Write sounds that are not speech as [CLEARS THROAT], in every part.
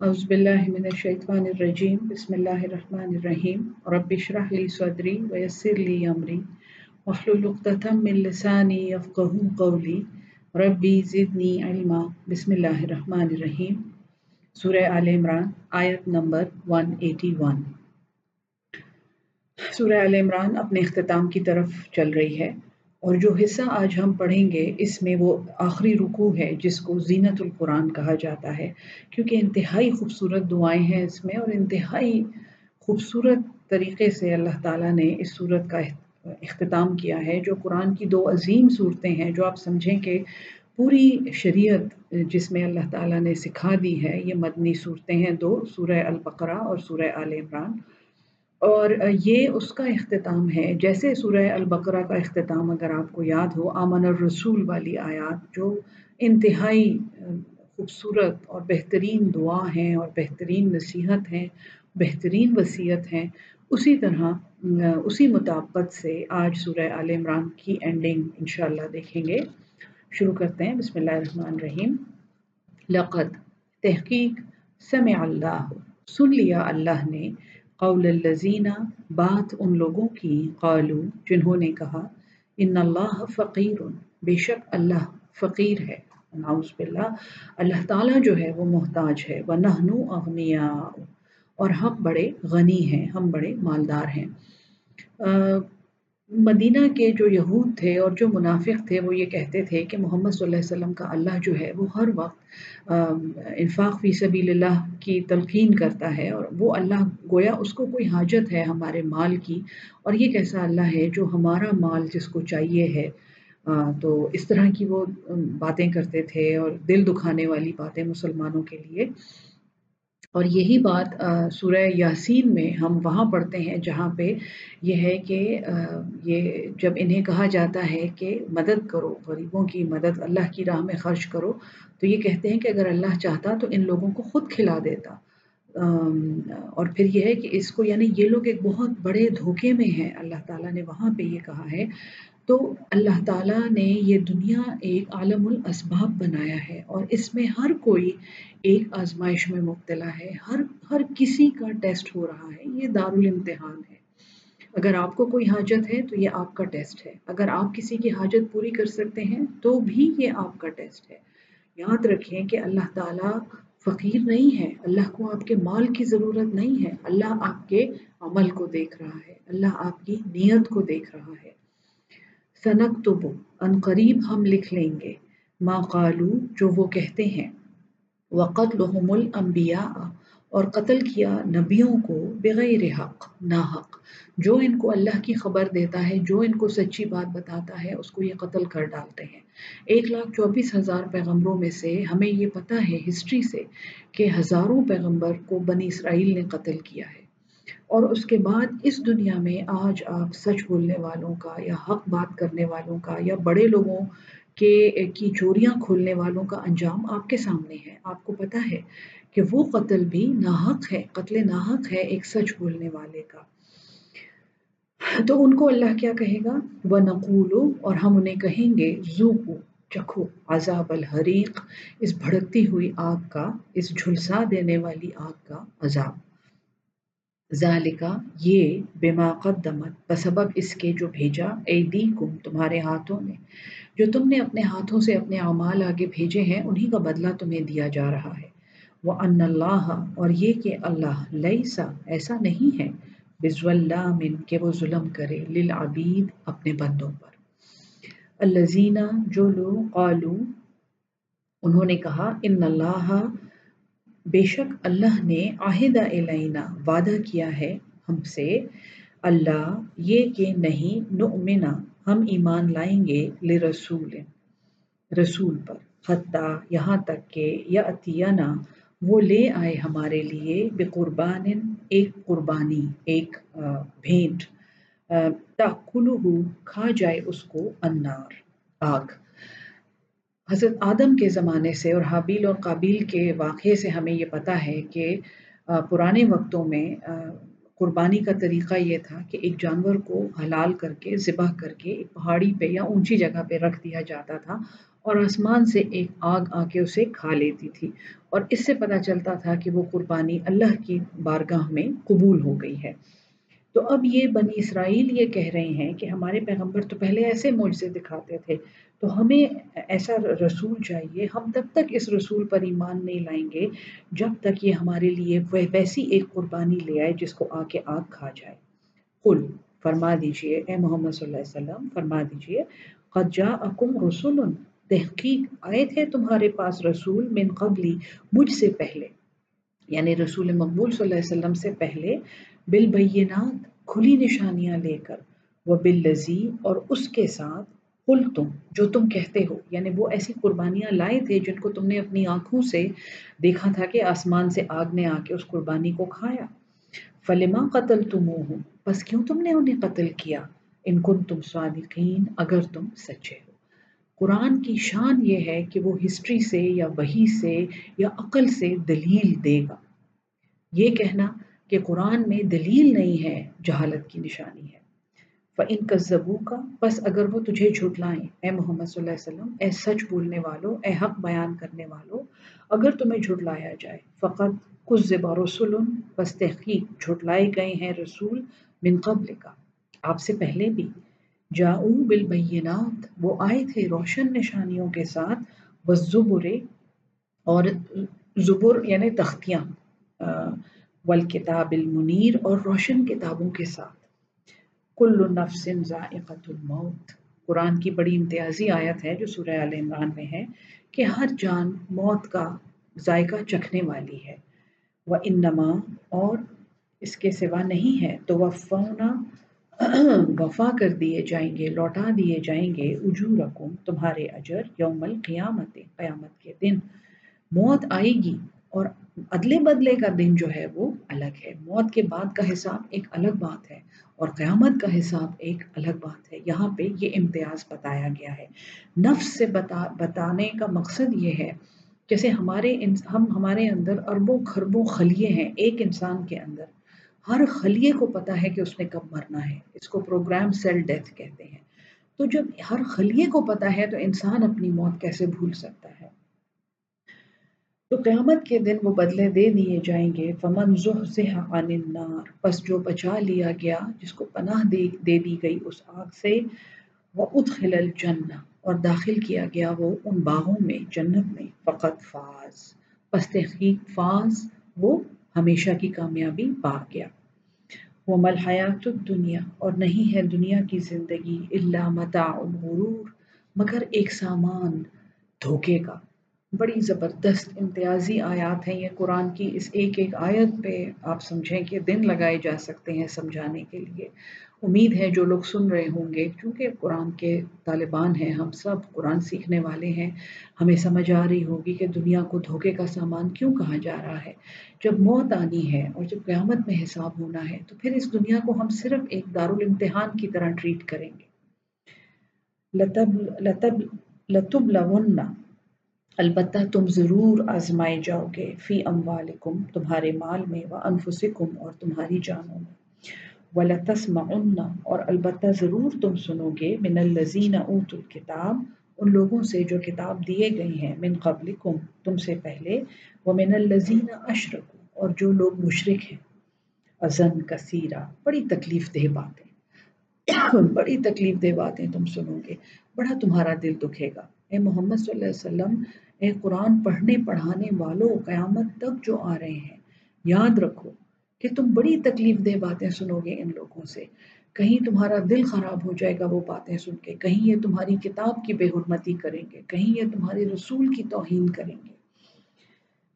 اعوذ باللہ من الشیطان الرجیم، بسم اللہ الرحمن الرحیم، رب اشرح لی صدری ویسر لی امری، واحلل عقدۃ من لسانی یفقهوا قولی، ربی زدنی علما، بسم اللہ الرحمن الرحیم، سورہ آل عمران، آیت نمبر 181 سورہ آل عمران اپنے اختتام کی طرف چل رہی ہے۔ اور جو حصہ آج ہم پڑھیں گے، اس میں وہ آخری رکوع ہے، جس کو زینت القرآن کہا جاتا ہے۔ کیونکہ انتہائی خوبصورت دعائیں ہیں اس میں، اور انتہائی خوبصورت طریقے سے اللہ تعالیٰ نے اس صورت کا اختتام کیا ہے۔ جو قرآن کی دو عظیم صورتیں ہیں، جو آپ سمجھیں کہ پوری شریعت جس میں اللہ تعالیٰ نے سکھا دی ہے، یہ مدنی صورتیں ہیں دو، سورہ البقرہ اور سورہ آل عمران۔ اور یہ اس کا اختتام ہے۔ جیسے سورہ البقرہ کا اختتام اگر آپ کو یاد ہو، آمن الرسول والی آیات جو انتہائی خوبصورت اور بہترین دعا ہیں اور بہترین نصیحت ہیں، بہترین وصیت ہیں، اسی طرح اسی مطابقت سے آج سورہ آل عمران کی اینڈنگ انشاءاللہ دیکھیں گے۔ شروع کرتے ہیں۔ بسم اللہ الرحمن الرحیم۔ لقد تحقیق سمع اللہ، سن لیا اللہ نے۔ قول الزینہ بات ان لوگوں کی قالو جنہوں نے کہا، ان اللہ فقیر، بے شک اللہ فقیر ہے۔ ناؤز باللہ، اللہ تعالیٰ جو ہے وہ محتاج ہے۔ وہ نہنو اغنیا اور ہم بڑے غنی ہیں، ہم بڑے مالدار ہیں۔ مدینہ کے جو یہود تھے اور جو منافق تھے، وہ یہ کہتے تھے کہ محمد صلی اللہ علیہ وسلم کا اللہ جو ہے، وہ ہر وقت انفاق فی سبیل اللہ کی تلقین کرتا ہے اور وہ اللہ گویا اس کو کوئی حاجت ہے ہمارے مال کی اور یہ کیسا اللہ ہے جو ہمارا مال جس کو چاہیے ہے۔ تو اس طرح کی وہ باتیں کرتے تھے اور دل دکھانے والی باتیں مسلمانوں کے لیے۔ اور یہی بات سورہ یاسین میں ہم وہاں پڑھتے ہیں، جہاں پہ یہ ہے کہ یہ جب انہیں کہا جاتا ہے کہ مدد کرو، غریبوں کی مدد، اللہ کی راہ میں خرچ کرو، تو یہ کہتے ہیں کہ اگر اللہ چاہتا تو ان لوگوں کو خود کھلا دیتا۔ اور پھر یہ ہے کہ اس کو یعنی یہ لوگ ایک بہت بڑے دھوکے میں ہیں، اللہ تعالیٰ نے وہاں پہ یہ کہا ہے۔ تو اللہ تعالیٰ نے یہ دنیا ایک عالم الاسباب بنایا ہے اور اس میں ہر کوئی ایک آزمائش میں مبتلا ہے۔ ہر ہر کسی کا ٹیسٹ ہو رہا ہے۔ یہ دارالامتحان ہے۔ اگر آپ کو کوئی حاجت ہے تو یہ آپ کا ٹیسٹ ہے۔ اگر آپ کسی کی حاجت پوری کر سکتے ہیں تو بھی یہ آپ کا ٹیسٹ ہے۔ یاد رکھیں کہ اللہ تعالیٰ فقیر نہیں ہے۔ اللہ کو آپ کے مال کی ضرورت نہیں ہے۔ اللہ آپ کے عمل کو دیکھ رہا ہے۔ اللہ آپ کی نیت کو دیکھ رہا ہے۔ سنک تو ان قریب ہم لکھ لیں گے۔ ما قالو، جو وہ کہتے ہیں۔ وقت لحم الانبیاء اور قتل کیا نبیوں کو بغیر حق نا حق جو ان کو اللہ کی خبر دیتا ہے، جو ان کو سچی بات بتاتا ہے، اس کو یہ قتل کر ڈالتے ہیں۔ ایک لاکھ چوبیس ہزار پیغمبروں میں سے ہمیں یہ پتہ ہے، ہسٹری سے، کہ ہزاروں پیغمبر کو بنی اسرائیل نے قتل کیا ہے۔ اور اس کے بعد اس دنیا میں آج آپ سچ بولنے والوں کا یا حق بات کرنے والوں کا یا بڑے لوگوں کے کی چوریاں کھولنے والوں کا انجام آپ کے سامنے ہے۔ آپ کو پتہ ہے کہ وہ قتل بھی ناحق ہے، قتل ناحق ہے ایک سچ بولنے والے کا۔ تو ان کو اللہ کیا کہے گا؟ وہ نقولو اور ہم انہیں کہیں گے زوکو چکھو، عذاب الحریق، اس بھڑکتی ہوئی آگ کا، اس جھلسا دینے والی آگ کا عذاب۔ ذالکا، یہ بما قدمت، بسبب اس کے جو بھیجا ایدیکم تمہارے ہاتھوں نے۔ جو تم نے اپنے ہاتھوں سے اپنے اعمال آگے بھیجے ہیں، انہی کا بدلہ تمہیں دیا جا رہا ہے۔ وہ ان اللہ اور یہ کہ اللہ لیسا ایسا نہیں ہے۔ بزو اللہ من، کہ وہ ظلم کرے۔ للعبید، اپنے بندوں پر۔ الزینہ جو لو قالو انہوں نے کہا، ان اللہ بے شک اللہ نے عاہدہ علینا وعدہ کیا ہے ہم سے۔ اللہ، یہ کہ نہیں نؤمنا ہم ایمان لائیں گے لرسول، رسول پر۔ حتیٰ یہاں تک کہ یا عطیانہ وہ لے آئے ہمارے لیے بے قربان ایک قربانی، ایک بھینٹ۔ تاکلو کھا جائے اس کو انار۔ آگ۔ حضرت آدم کے زمانے سے اور حابیل اور قابیل کے واقعے سے ہمیں یہ پتہ ہے کہ پرانے وقتوں میں قربانی کا طریقہ یہ تھا کہ ایک جانور کو حلال کر کے، ذبح کر کے ایک پہاڑی پہ یا اونچی جگہ پہ رکھ دیا جاتا تھا اور آسمان سے ایک آگ آ کے اسے کھا لیتی تھی۔ اور اس سے پتہ چلتا تھا کہ وہ قربانی اللہ کی بارگاہ میں قبول ہو گئی ہے۔ تو اب یہ بنی اسرائیل یہ کہہ رہے ہیں کہ ہمارے پیغمبر تو پہلے ایسے معجزے دکھاتے تھے، تو ہمیں ایسا رسول چاہیے، ہم تب تک اس رسول پر ایمان نہیں لائیں گے جب تک یہ ہمارے لیے ویسی ایک قربانی لے آئے جس کو آ کے آگ کھا جائے۔ کل فرما دیجیے، اے محمد صلی اللہ علیہ وسلم، فرما دیجیے، قد جاءکم رسول، تحقیق آئے تھے تمہارے پاس رسول من قبلی، مجھ سے پہلے یعنی رسول مقبول صلی اللہ علیہ وسلم سے پہلے بالبینات کھلی نشانیاں لے کر، وہ باللزی اور اس کے ساتھ کل تم جو تم کہتے ہو۔ یعنی وہ ایسی قربانیاں لائے تھے جن کو تم نے اپنی آنکھوں سے دیکھا تھا کہ آسمان سے آگ نے آ کے اس قربانی کو کھایا۔ فلما قتل تم ہو بس کیوں تم نے انہیں قتل کیا؟ ان کن تم صادقین، اگر تم سچے ہو۔ قرآن کی شان یہ ہے کہ وہ ہسٹری سے یا وہی سے یا عقل سے دلیل دے گا۔ یہ کہنا کہ قرآن میں دلیل نہیں ہے، جہالت کی نشانی ہے۔ فَإِن كَذَّبُوكَ کا بس اگر وہ تجھے جھٹلائیں، اے محمد صلی اللہ علیہ وسلم، اے سچ بولنے والوں اے حق بیان کرنے والوں اگر تمہیں جھٹلایا جائے، فقط کچھ زبا رسول بس تحقیق جھٹلائے گئے ہیں رسول من قبل کا آپ سے پہلے بھی جاؤ بالبینات، وہ آئے تھے روشن نشانیوں کے ساتھ بس زبرے اور زبر یعنی تختیاں والکتاب المنیر اور روشن کتابوں کے ساتھ۔ کل نفس ذائقت الموت۔ قرآن کی بڑی امتیازی آیت ہے جو سورہ عال عمران میں ہے کہ ہر جان موت کا ذائقہ چکھنے والی ہے۔ وہ انما اور اس کے سوا نہیں ہے۔ تو وفونا وفا کر دیے جائیں گے، لوٹا دیے جائیں گے اجورکم، تمہارے اجر یوم القیامت، قیامت کے دن۔ موت آئے گی۔ اور ادلے بدلے کا دن جو ہے وہ الگ ہے۔ موت کے بعد کا حساب ایک الگ بات ہے اور قیامت کا حساب ایک الگ بات ہے۔ یہاں پہ یہ امتیاز بتایا گیا ہے۔ نفس سے بتا، بتانے کا مقصد یہ ہے جیسے ہمارے ہم ہمارے اندر اربوں خربوں خلیے ہیں ایک انسان کے اندر۔ ہر خلیے کو پتا ہے کہ اس نے کب مرنا ہے۔ اس کو پروگرام سیل ڈیتھ کہتے ہیں۔ تو جب ہر خلیے کو پتا ہے تو انسان اپنی موت کیسے بھول سکتا ہے؟ تو قیامت کے دن وہ بدلے دے دیے جائیں گے۔ فمن زحزح عن النار پس جو بچا لیا گیا، جس کو پناہ دے دے دی گئی اس آگ سے وہ ادخل الجنہ اور داخل کیا گیا وہ ان باغوں میں، جنت میں۔ فقط فاز۔ پس تحقیق فاز، وہ ہمیشہ کی کامیابی پا گیا۔ وہ ملحیات الدنیا اور نہیں ہے دنیا کی زندگی اللہ متاع الغرور، مگر ایک سامان دھوکے کا۔ بڑی زبردست امتیازی آیات ہیں۔ یہ قرآن کی اس ایک ایک آیت پہ آپ سمجھیں کہ دن لگائے جا سکتے ہیں سمجھانے کے لیے۔ امید ہے جو لوگ سن رہے ہوں گے کیونکہ قرآن کے طالبان ہیں، ہم سب قرآن سیکھنے والے ہیں۔ ہمیں سمجھ آ رہی ہوگی کہ دنیا کو دھوکے کا سامان کیوں کہا جا رہا ہے۔ جب موت آنی ہے اور جب قیامت میں حساب ہونا ہے، تو پھر اس دنیا کو ہم صرف ایک دارالامتحان کی طرح ٹریٹ کریں گے۔ لطب لطب لطب لون البتہ تم ضرور آزمائے جاؤ گے۔ فی اموالکم، تمہارے مال میں، و انفسکم، اور تمہاری جانوں میں۔ ولتسمعن، اور البتہ ضرور تم سنو گے، من الذین اوت الکتاب، ان لوگوں سے جو کتاب دیے گئے ہیں، من قبلکم، تم سے پہلے۔ و من الذین اور جو لوگ مشرک ہیں۔ ازن کثیرہ، بڑی تکلیف دہ باتیں۔ بڑی تکلیف دہ باتیں تم سنو گے۔ بڑا تمہارا دل دکھے گا۔ اے محمد صلی اللہ علیہ وسلم اے قرآن پڑھنے پڑھانے والوں قیامت تک جو آ رہے ہیں، یاد رکھو کہ تم بڑی تکلیف دہ باتیں سنو گے ان لوگوں سے۔ کہیں تمہارا دل خراب ہو جائے گا وہ باتیں سن کے۔ کہیں یہ تمہاری کتاب کی بے حرمتی کریں گے۔ کہیں یہ تمہارے رسول کی توہین کریں گے۔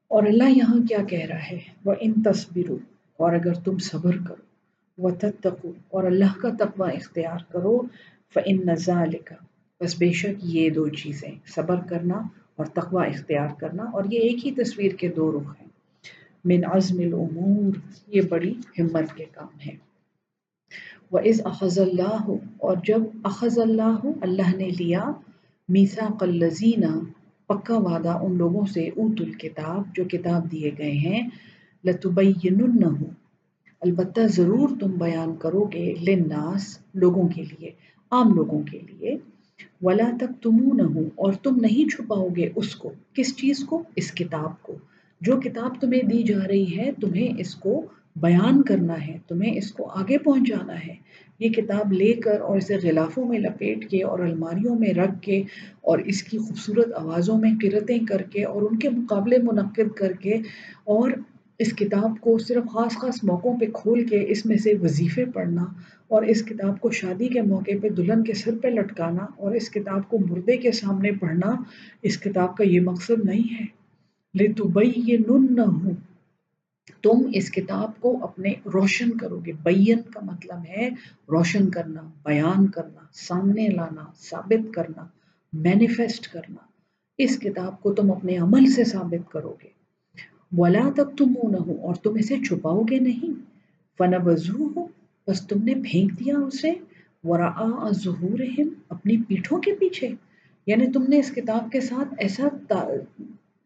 اور اللہ یہاں کیا کہہ رہا ہے؟ وہ ان تصبروں اور اگر تم صبر کرو۔ وہ تتقو اور اللہ کا تقوی اختیار کرو۔ فن نظا لکھا بس بے شک یہ دو چیزیں۔ صبر کرنا اور تقوی اختیار کرنا اور یہ ایک ہی تصویر کے دو رخ ہیں۔ من عزم العمور یہ بڑی ہمت کے کام ہے وہ از اخذ اللہ، اور جب اخذ اللہ اللہ نے لیا میسا قلزینہ پکا وعدہ ان لوگوں سے اوت الکتاب، جو کتاب دیے گئے ہیں لتبین البتہ ضرور تم بیان کرو گے لناس لوگوں کے لیے، عام لوگوں کے لیے۔ ولا تک تموں نہ ہو اور تم نہیں چھپاؤ گے اس کو، کس چیز کو؟ اس کتاب کو۔ جو کتاب تمہیں دی جا رہی ہے، تمہیں اس کو بیان کرنا ہے، تمہیں اس کو آگے پہنچانا ہے۔ یہ کتاب لے کر اور اسے غلافوں میں لپیٹ کے اور الماریوں میں رکھ کے اور اس کی خوبصورت آوازوں میں کرتیں کر کے اور ان کے مقابلے منعقد کر کے اور اس کتاب کو صرف خاص خاص موقعوں پہ کھول کے اس میں سے وظیفے پڑھنا اور اس کتاب کو شادی کے موقع پہ دلہن کے سر پہ لٹکانا اور اس کتاب کو مردے کے سامنے پڑھنا، اس کتاب کا یہ مقصد نہیں ہے۔ لِتُبَيِّنُنَّهُ تم اس کتاب کو اپنے روشن کرو گے۔ بین کا مطلب ہے روشن کرنا، بیان کرنا، سامنے لانا، ثابت کرنا مینیفیسٹ کرنا۔ اس کتاب کو تم اپنے عمل سے ثابت کرو گے۔ ولا تک تم نہ ہو اور تم اسے چھپاؤ گے نہیں۔ فن وضو ہو بس تم نے پھینک دیا اسے۔ ورا ظہور اپنی پیٹھوں کے پیچھے۔ یعنی تم نے اس کتاب کے ساتھ ایسا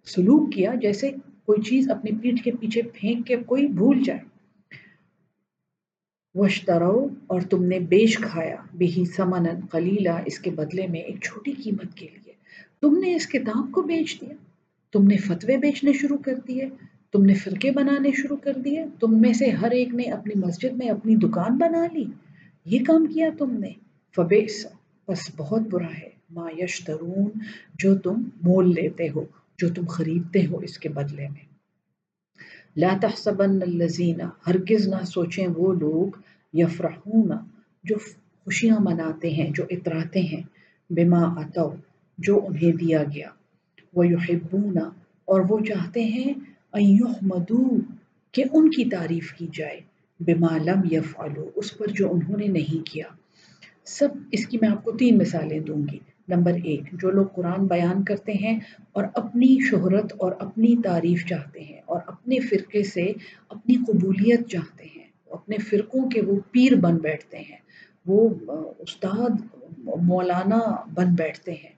سلوک کیا جیسے کوئی چیز اپنی پیٹھ کے پیچھے پھینک کے کوئی بھول جائے۔ وشترو اور تم نے بیچ کھایا۔ بہی سمن قلیلا اس کے بدلے میں ایک چھوٹی قیمت کے لیے۔ تم نے اس کتاب کو بیچ دیا۔ تم نے فتوے بیچنے شروع کر دیے، تم نے فرقے بنانے شروع کر دیے، تم میں سے ہر ایک نے اپنی مسجد میں اپنی دکان بنا لی۔ یہ کام کیا تم نے؟ فبیس بس بہت برا ہے۔ ما یشترون، جو تم مول لیتے ہو، جو تم خریدتے ہو اس کے بدلے میں۔ لا تحسبن الذین، ہرگز نہ سوچیں وہ لوگ، یفرحون، جو خوشیاں مناتے ہیں، جو اتراتے ہیں، بما اتو جو انہیں دیا گیا۔ وہ یحبون اور وہ چاہتے ہیں ایحمدو کہ ان کی تعریف کی جائے بما لم یفعلو اس پر جو انہوں نے نہیں کیا۔ سب اس کی میں آپ کو تین مثالیں دوں گی۔ نمبر ایک، جو لوگ قرآن بیان کرتے ہیں اور اپنی شہرت اور اپنی تعریف چاہتے ہیں اور اپنے فرقے سے اپنی قبولیت چاہتے ہیں، اپنے فرقوں کے وہ پیر بن بیٹھتے ہیں، وہ استاد مولانا بن بیٹھتے ہیں۔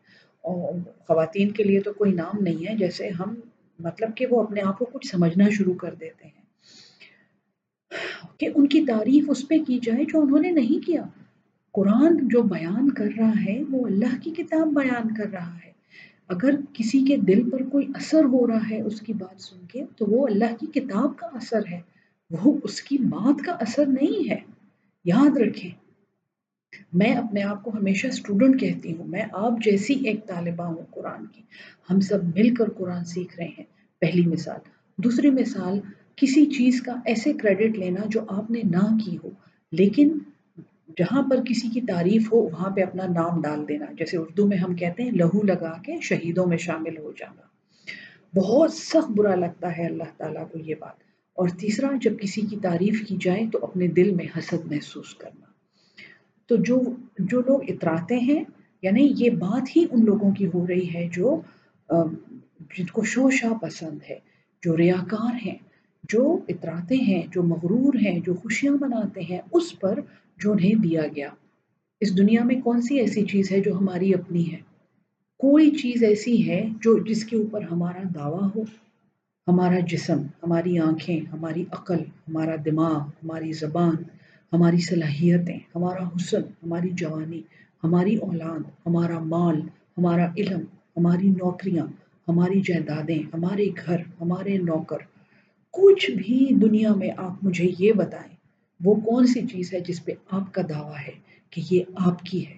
خواتین کے لیے تو کوئی نام نہیں ہے، جیسے ہم مطلب کہ وہ اپنے آپ کو کچھ سمجھنا شروع کر دیتے ہیں۔ کہ ان کی تعریف اس پہ کی جائے جو انہوں نے نہیں کیا۔ قرآن جو بیان کر رہا ہے، وہ اللہ کی کتاب بیان کر رہا ہے۔ اگر کسی کے دل پر کوئی اثر ہو رہا ہے اس کی بات سن کے، تو وہ اللہ کی کتاب کا اثر ہے۔ وہ اس کی بات کا اثر نہیں ہے۔ یاد رکھیں میں اپنے آپ کو ہمیشہ اسٹوڈنٹ کہتی ہوں، میں آپ جیسی ایک طالبہ ہوں قرآن کی۔ ہم سب مل کر قرآن سیکھ رہے ہیں۔ پہلی مثال۔ دوسری مثال، کسی چیز کا ایسے کریڈٹ لینا جو آپ نے نہ کی ہو، لیکن جہاں پر کسی کی تعریف ہو، وہاں پہ اپنا نام ڈال دینا۔ جیسے اردو میں ہم کہتے ہیں، لہو لگا کے شہیدوں میں شامل ہو جانا۔ بہت سخت برا لگتا ہے اللہ تعالیٰ کو یہ بات۔ اور تیسرا، جب کسی کی تعریف کی جائے تو اپنے دل میں حسد محسوس کرنا۔ تو جو جو لوگ اتراتے ہیں یعنی یہ بات ہی ان لوگوں کی ہو رہی ہے جو جن کو شوشا پسند ہے، جو ریاکار ہیں، جو اتراتے ہیں، جو مغرور ہیں، جو خوشیاں مناتے ہیں، اس پر جو انہیں دیا گیا۔ اس دنیا میں کون سی ایسی چیز ہے جو ہماری اپنی ہے؟ کوئی چیز ایسی ہے جو جس کے اوپر ہمارا دعویٰ ہو؟ ہمارا جسم، ہماری آنکھیں، ہماری عقل، ہمارا دماغ، ہماری زبان ہماری صلاحیتیں، ہمارا حسن، ہماری جوانی، ہماری اولاد، ہمارا مال، ہمارا علم، ہماری نوکریاں، ہماری جائیدادیں، ہمارے گھر، ہمارے نوکر۔ کچھ بھی دنیا میں آپ مجھے یہ بتائیں، وہ کون سی چیز ہے جس پہ آپ کا دعویٰ ہے کہ یہ آپ کی ہے؟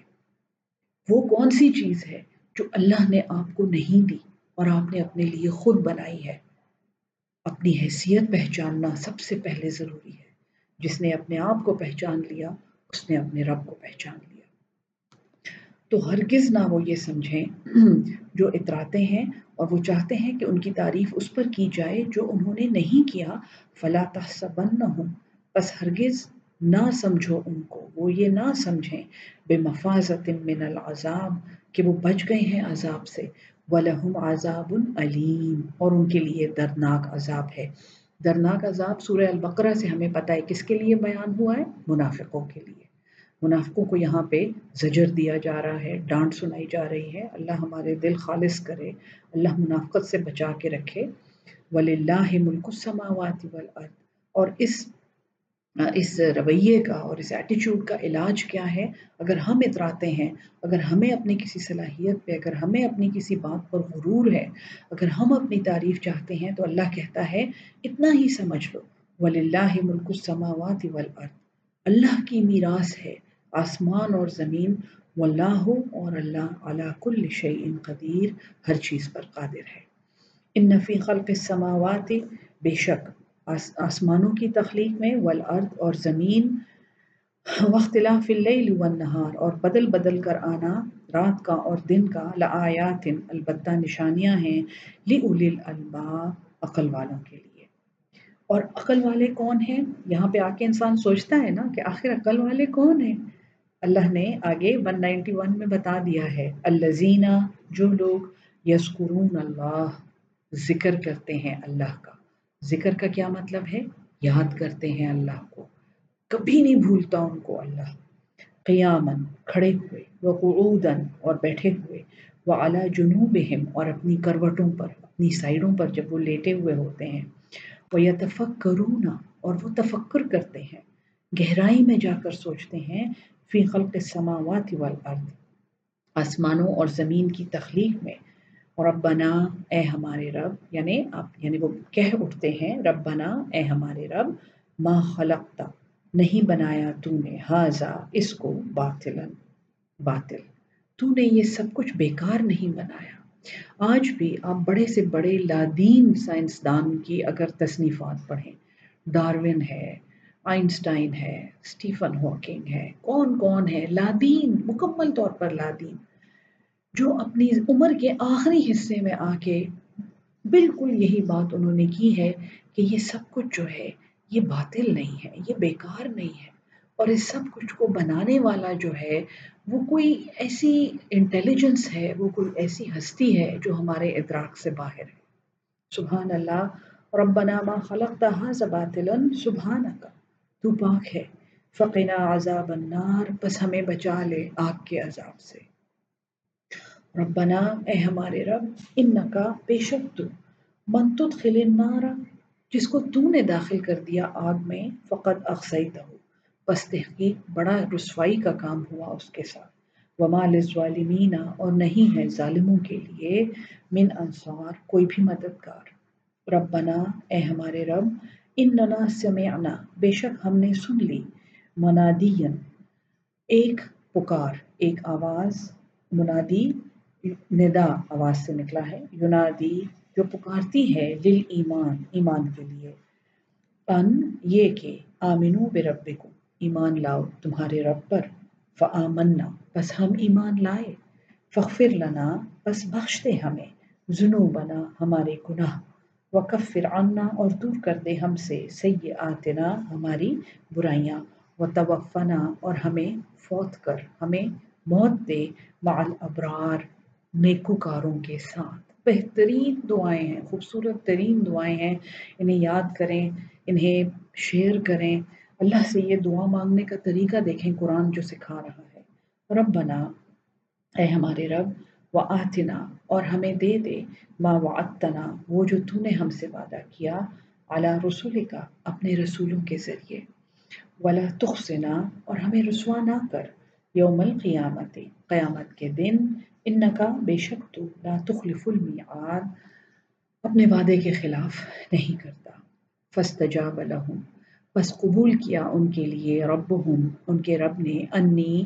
وہ کون سی چیز ہے جو اللہ نے آپ کو نہیں دی اور آپ نے اپنے لیے خود بنائی ہے؟ اپنی حیثیت پہچاننا سب سے پہلے ضروری ہے۔ جس نے اپنے آپ کو پہچان لیا، اس نے اپنے رب کو پہچان لیا۔ تو ہرگز نہ وہ یہ سمجھیں [CLEARS THROAT] جو اتراتے ہیں اور وہ چاہتے ہیں کہ ان کی تعریف اس پر کی جائے جو انہوں نے نہیں کیا۔ فلا تحسبن نہ ہوں بس ہرگز نہ سمجھو ان کو۔ وہ یہ نہ سمجھیں بے مفاظت من العذاب، کہ وہ بچ گئے ہیں عذاب سے۔ وَلَهُمْ عَذَابٌ علیم اور ان کے لیے دردناک عذاب ہے۔ درناک عذاب سورہ البقرہ سے ہمیں پتہ ہے کس کے لیے بیان ہوا ہے؟ منافقوں کے لیے۔ منافقوں کو یہاں پہ زجر دیا جا رہا ہے، ڈانٹ سنائی جا رہی ہے۔ اللہ ہمارے دل خالص کرے، اللہ منافقت سے بچا کے رکھے۔ ولی اللہ ملک السماوات والارض اور اس اس رویے کا اور اس ایٹیچیوڈ کا علاج کیا ہے؟ اگر ہم اتراتے ہیں، اگر ہمیں اپنی کسی صلاحیت پہ، اگر ہمیں اپنی کسی بات پر غرور ہے، اگر ہم اپنی تعریف چاہتے ہیں تو اللہ کہتا ہے، اتنا ہی سمجھ لو۔ ولی اللہ ملک السماوات والارض اللہ کی میراث ہے، آسمان اور زمین۔ واللہ اور اللہ علی کل شیء قدیر ہر چیز پر قادر ہے۔ ان فی خلق السماوات، بے شک۔ آسمانوں کی تخلیق میں، والارض اور زمین، واختلاف اللیل والنہار اور بدل بدل کر آنا، رات کا اور دن کا، لآیات، البتہ نشانیاں ہیں لِأُولِي الْأَلْبَابِ عقل والوں کے لیے۔ اور عقل والے کون ہیں؟ یہاں پہ آ کے انسان سوچتا ہے نا کہ آخر عقل والے کون ہیں؟ اللہ نے آگے 191 میں بتا دیا ہے الزینہ جو لوگ یسکرون اللہ، ذکر کرتے ہیں اللہ کا۔ ذکر کا کیا مطلب ہے؟ یاد کرتے ہیں اللہ کو۔ کبھی نہیں بھولتا ان کو اللہ۔ قیامن کھڑے ہوئے وہ قعودن اور بیٹھے ہوئے وہ اعلیٰ جنوبہم اور اپنی کروٹوں پر، اپنی سائڈوں پر جب وہ لیٹے ہوئے ہوتے ہیں وہ یتفق اور وہ تفکر کرتے ہیں۔ گہرائی میں جا کر سوچتے ہیں، فی خلق السماوات والارض۔ آسمانوں اور زمین کی تخلیق میں ربنا اے ہمارے رب یعنی آپ یعنی وہ کہہ اٹھتے ہیں، ربنا اے ہمارے رب، ما خلقتا نہیں بنایا تو نے حاضا اس کو باطل باطل۔ تو نے یہ سب کچھ بیکار نہیں بنایا۔ آج بھی آپ بڑے سے بڑے لادین سائنسدان کی اگر تصنیفات پڑھیں ڈارون ہے، آئنسٹائن ہے اسٹیفن ہاکنگ ہے، کون کون ہے، لادین، مکمل طور پر لادین۔ جو اپنی عمر کے آخری حصے میں آ کے بالکل یہی بات انہوں نے کی ہے کہ یہ سب کچھ جو ہے، یہ باطل نہیں ہے، یہ بیکار نہیں ہے۔ اور اس سب کچھ کو بنانے والا جو ہے، وہ کوئی ایسی انٹیلیجنس ہے، وہ کوئی ایسی ہستی ہے جو ہمارے ادراک سے باہر ہے۔ سبحان اللہ، ربنا ما خلقت هذا باطلا سبحانك تو پاک ہے۔ فقنا عذاب النار، بس ہمیں بچا لے آگ کے عذاب سے۔ ربنا، اے ہمارے رب ان کا بے شک تو۔ من تدخل النار، جس کو تو نے داخل کر دیا آگ میں فقط اقسیت ہو بس تحقیق، بڑا رسوائی کا کام ہوا اس کے ساتھ۔ وما للظالمین، اور نہیں ہے ظالموں کے لیے من انصار کوئی بھی مددگار۔ ربنا، اے ہمارے رب، اننا سمعنا۔ بے شک ہم نے سن لی۔ منادین، ایک پکار، ایک آواز، منادی ندا آواز سے نکلا ہے۔ یونادی جو پکارتی ہے دل ایمان ایمان کے لیے۔ ان یہ کہ آمنو بے رب کو ایمان لاؤ تمہارے رب پر۔ فآمنا بس ہم ایمان لائے۔ فخر لنا بس بخش دے ہمیں۔ جنو بنا ہمارے گناہ۔ وکفر عنا، اور دور کر دے ہم سے۔ سیئاتنا، ہماری برائیاں۔ و توفنا اور ہمیں فوت کر۔ ہمیں موت دے۔ مع الابرار۔ نیکوکاروں کے ساتھ۔ بہترین دعائیں ہیں، خوبصورت ترین دعائیں ہیں، انہیں یاد کریں، انہیں شیئر کریں۔ اللہ سے یہ دعا مانگنے کا طریقہ دیکھیں قرآن جو سکھا رہا ہے۔ رب بنا اے ہمارے رب و آتنا اور ہمیں دے دے ما وعدتنا، وہ جو تو نے ہم سے وعدہ کیا اعلیٰ رسول کا اپنے رسولوں کے ذریعے۔ ولا تخصنا اور ہمیں رسوا نہ کر یوم القیامت، قیامت کے دن ان کا بے شک تو لا تخلف المیعاد اپنے وعدے کے خلاف نہیں کرتا۔ فاستجاب لهم بس قبول کیا ان کے لیے ربهم ان کے رب نے، انی،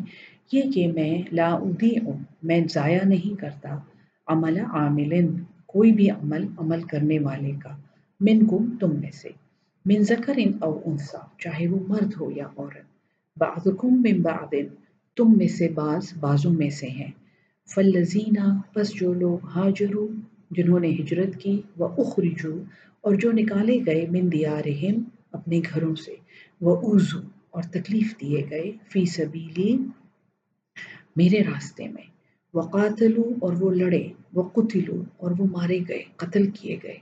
یہ کہ میں لا اضیع، میں ضائع نہیں کرتا عمل عامل، کوئی بھی عمل عمل کرنے والے کا، منکم، تم میں سے۔ من ذکر او انسا چاہے وہ مرد ہو یا عورت۔ بعضکم من بعض، تم میں سے بعض، بازوں میں سے ہیں۔ فلزینہ بس جو لوگ حاجرو جنہوں نے ہجرت کی وہ اخرجو اور جو نکالے گئے من دیارہم اپنے گھروں سے وہ اوزو اور تکلیف دیے گئے فی سبیلی میرے راستے میں وہ قاتلو اور وہ لڑے وہ قتلو اور وہ مارے گئے، قتل کیے گئے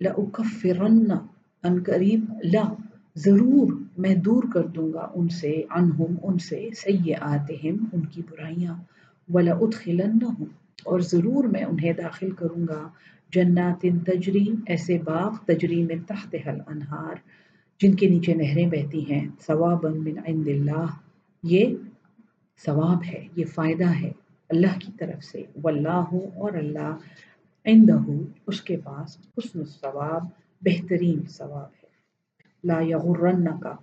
لأکفرن ان قریب لا، ضرور میں دور کر دوں گا ان سے انہم ان سے سیئاتہم، ان کی برائیاں ولا ادخلنہم اور ضرور میں انہیں داخل کروں گا۔ جنات تجری، ایسے باغ تجری میں تحت حل انہار جن کے نیچے نہریں بہتی ہیں۔ ثواب من عند اللہ۔ یہ ثواب ہے، یہ فائدہ ہے اللہ کی طرف سے۔ واللہ اور اللہ عندہ اس کے پاس حسن الثواب، بہترین ثواب ہے۔ لا یغرن کا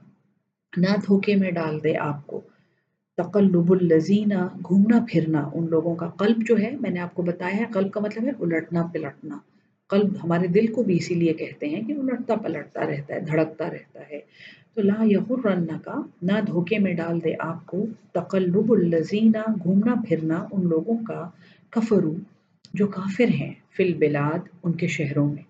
نہ دھوکے میں ڈال دے آپ کو۔ تقلب الزینہ گھومنا پھرنا، ان لوگوں کا قلب جو ہے، میں نے آپ کو بتایا ہے، قلب کا مطلب ہے الٹنا پلٹنا۔ قلب ہمارے دل کو بھی اسی لیے کہتے ہیں کہ الٹتا پلٹتا رہتا ہے، دھڑکتا رہتا ہے۔ تو لا یغرن کا نہ دھوکے میں ڈال دے آپ کو تقلب الزینہ گھومنا پھرنا ان لوگوں کا کفرو جو کافر ہیں فی البلاد، ان کے شہروں میں۔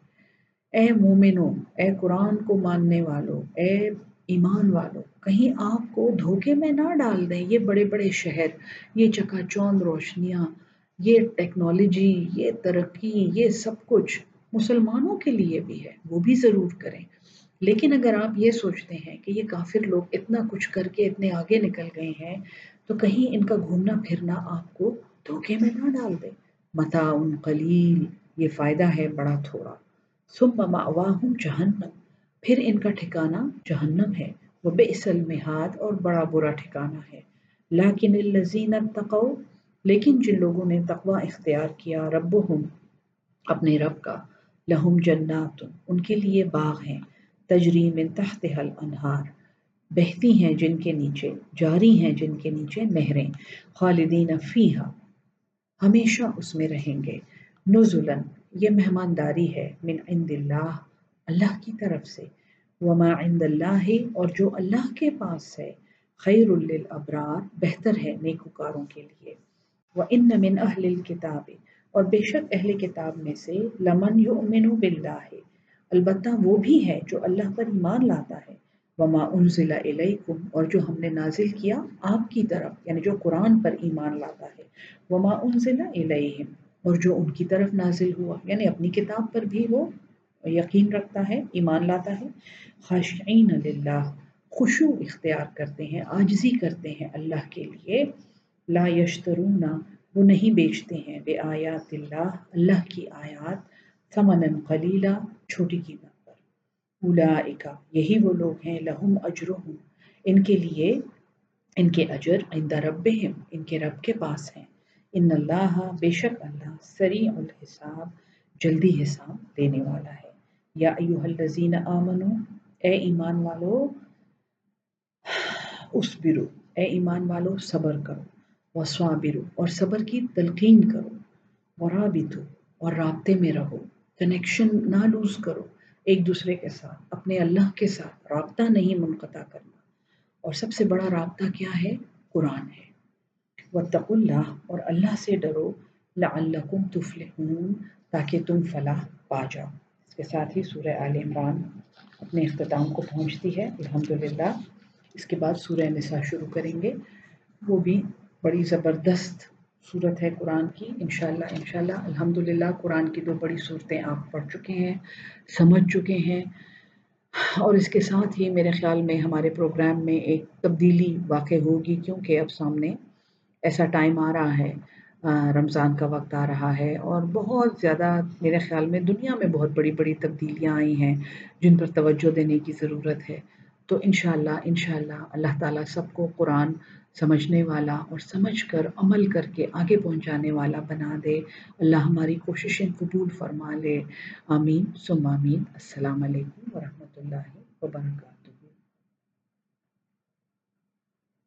اے مومنو اے قرآن کو ماننے والوں اے ایمان والوں، کہیں آپ کو دھوکے میں نہ ڈال دیں، یہ بڑے بڑے شہر، یہ چکا چوند روشنیاں، یہ ٹیکنالوجی، یہ ترقی، یہ سب کچھ مسلمانوں کے لیے بھی ہے، وہ بھی ضرور کریں۔ لیکن اگر آپ یہ سوچتے ہیں کہ یہ کافر لوگ اتنا کچھ کر کے اتنے آگے نکل گئے ہیں، تو کہیں ان کا گھومنا پھرنا آپ کو دھوکے میں نہ ڈال دے۔ متا ان قلیل، یہ فائدہ ہے بڑا تھوڑا۔ سم مواہم جہنم۔ پھر ان کا ٹھکانہ جہنم ہے، وہ بے اصل میں ہاتھ اور بڑا برا ٹھکانہ ہے۔ لاکن الزین تقو لیکن جن لوگوں نے تقوا اختیار کیا رب اپنے رب کا، لہم جنات، ان کے لیے باغ ہیں تجریم تحت حل انہار بہتی ہیں جن کے نیچے، جاری ہیں جن کے نیچے نہریں، خالدین فیحا ہمیشہ اس میں رہیں گے۔ نزلن یہ مہمانداری ہے من عند اللہ اللہ کی طرف سے۔ وما عند اللہ اور جو اللہ کے پاس ہے خیر للابرار بہتر ہے نیکوکاروں کے لیے۔ وَإِنَّ مِنْ أَهْلِ الْكِتَابِ، اور بے شک اہل کتاب میں سے لمن یؤمن باللہ البتہ وہ بھی ہے جو اللہ پر ایمان لاتا ہے۔ وما انزل الیکم اور جو ہم نے نازل کیا آپ کی طرف یعنی جو قرآن پر ایمان لاتا ہے۔ وما انزل الیہم اور جو ان کی طرف نازل ہوا یعنی اپنی کتاب پر بھی وہ یقین رکھتا ہے، ایمان لاتا ہے۔ خاشعین للہ، خوشو اختیار کرتے ہیں آجزی کرتے ہیں اللہ کے لیے۔ لا یشترون، وہ نہیں بیچتے ہیں۔ بے آیات اللہ اللہ کی آیات ثمنا قلیلا، چھوٹی قیمت پر۔ اولئک یہی وہ لوگ ہیں، لہم اجرہم۔ ان کے لیے، ان کے اجر عند ربہم، ان کے رب کے پاس ہیں۔ ان اللہ، بے شک اللہ، سریع الحساب، جلدی حساب دینے والا ہے۔ یا ایوہ الذین آمنو، اے ایمان والو اس برو اے ایمان والو، صبر کرو، وصابرو، اور صبر کی تلقین کرو، ورابطو، اور رابطے میں رہو کنیکشن نہ لوز کرو، ایک دوسرے کے ساتھ، اپنے اللہ کے ساتھ، رابطہ نہیں منقطع کرنا۔ اور سب سے بڑا رابطہ کیا ہے؟ قرآن ہے۔ وَاتَّقُوا اللہ، اور اللہ سے ڈرو، لعلکم تفلحون، تاکہ تم فلاح پا جاؤ۔ کے ساتھ ہی سورہ آل عمران اپنے اختتام کو پہنچتی ہے، الحمدللہ۔ اس کے بعد سورہ نساء شروع کریں گے۔ وہ بھی بڑی زبردست صورت ہے قرآن کی، انشاءاللہ انشاءاللہ۔ الحمدللہ، قرآن کی دو بڑی صورتیں آپ پڑھ چکے ہیں، سمجھ چکے ہیں۔ اور اس کے ساتھ ہی میرے خیال میں ہمارے پروگرام میں ایک تبدیلی واقع ہوگی، کیونکہ اب سامنے ایسا ٹائم آ رہا ہے۔ رمضان کا وقت آ رہا ہے اور بہت زیادہ میرے خیال میں دنیا میں بہت بڑی بڑی تبدیلیاں آئی ہیں جن پر توجہ دینے کی ضرورت ہے۔ تو انشاءاللہ انشاءاللہ اللہ تعالیٰ سب کو قرآن سمجھنے والا اور سمجھ کر عمل کر کے آگے پہنچانے والا بنا دے۔ اللہ ہماری کوششیں قبول فرما لے۔ آمین سم آمین۔ السلام علیکم ورحمۃ اللہ وبرکاتہ۔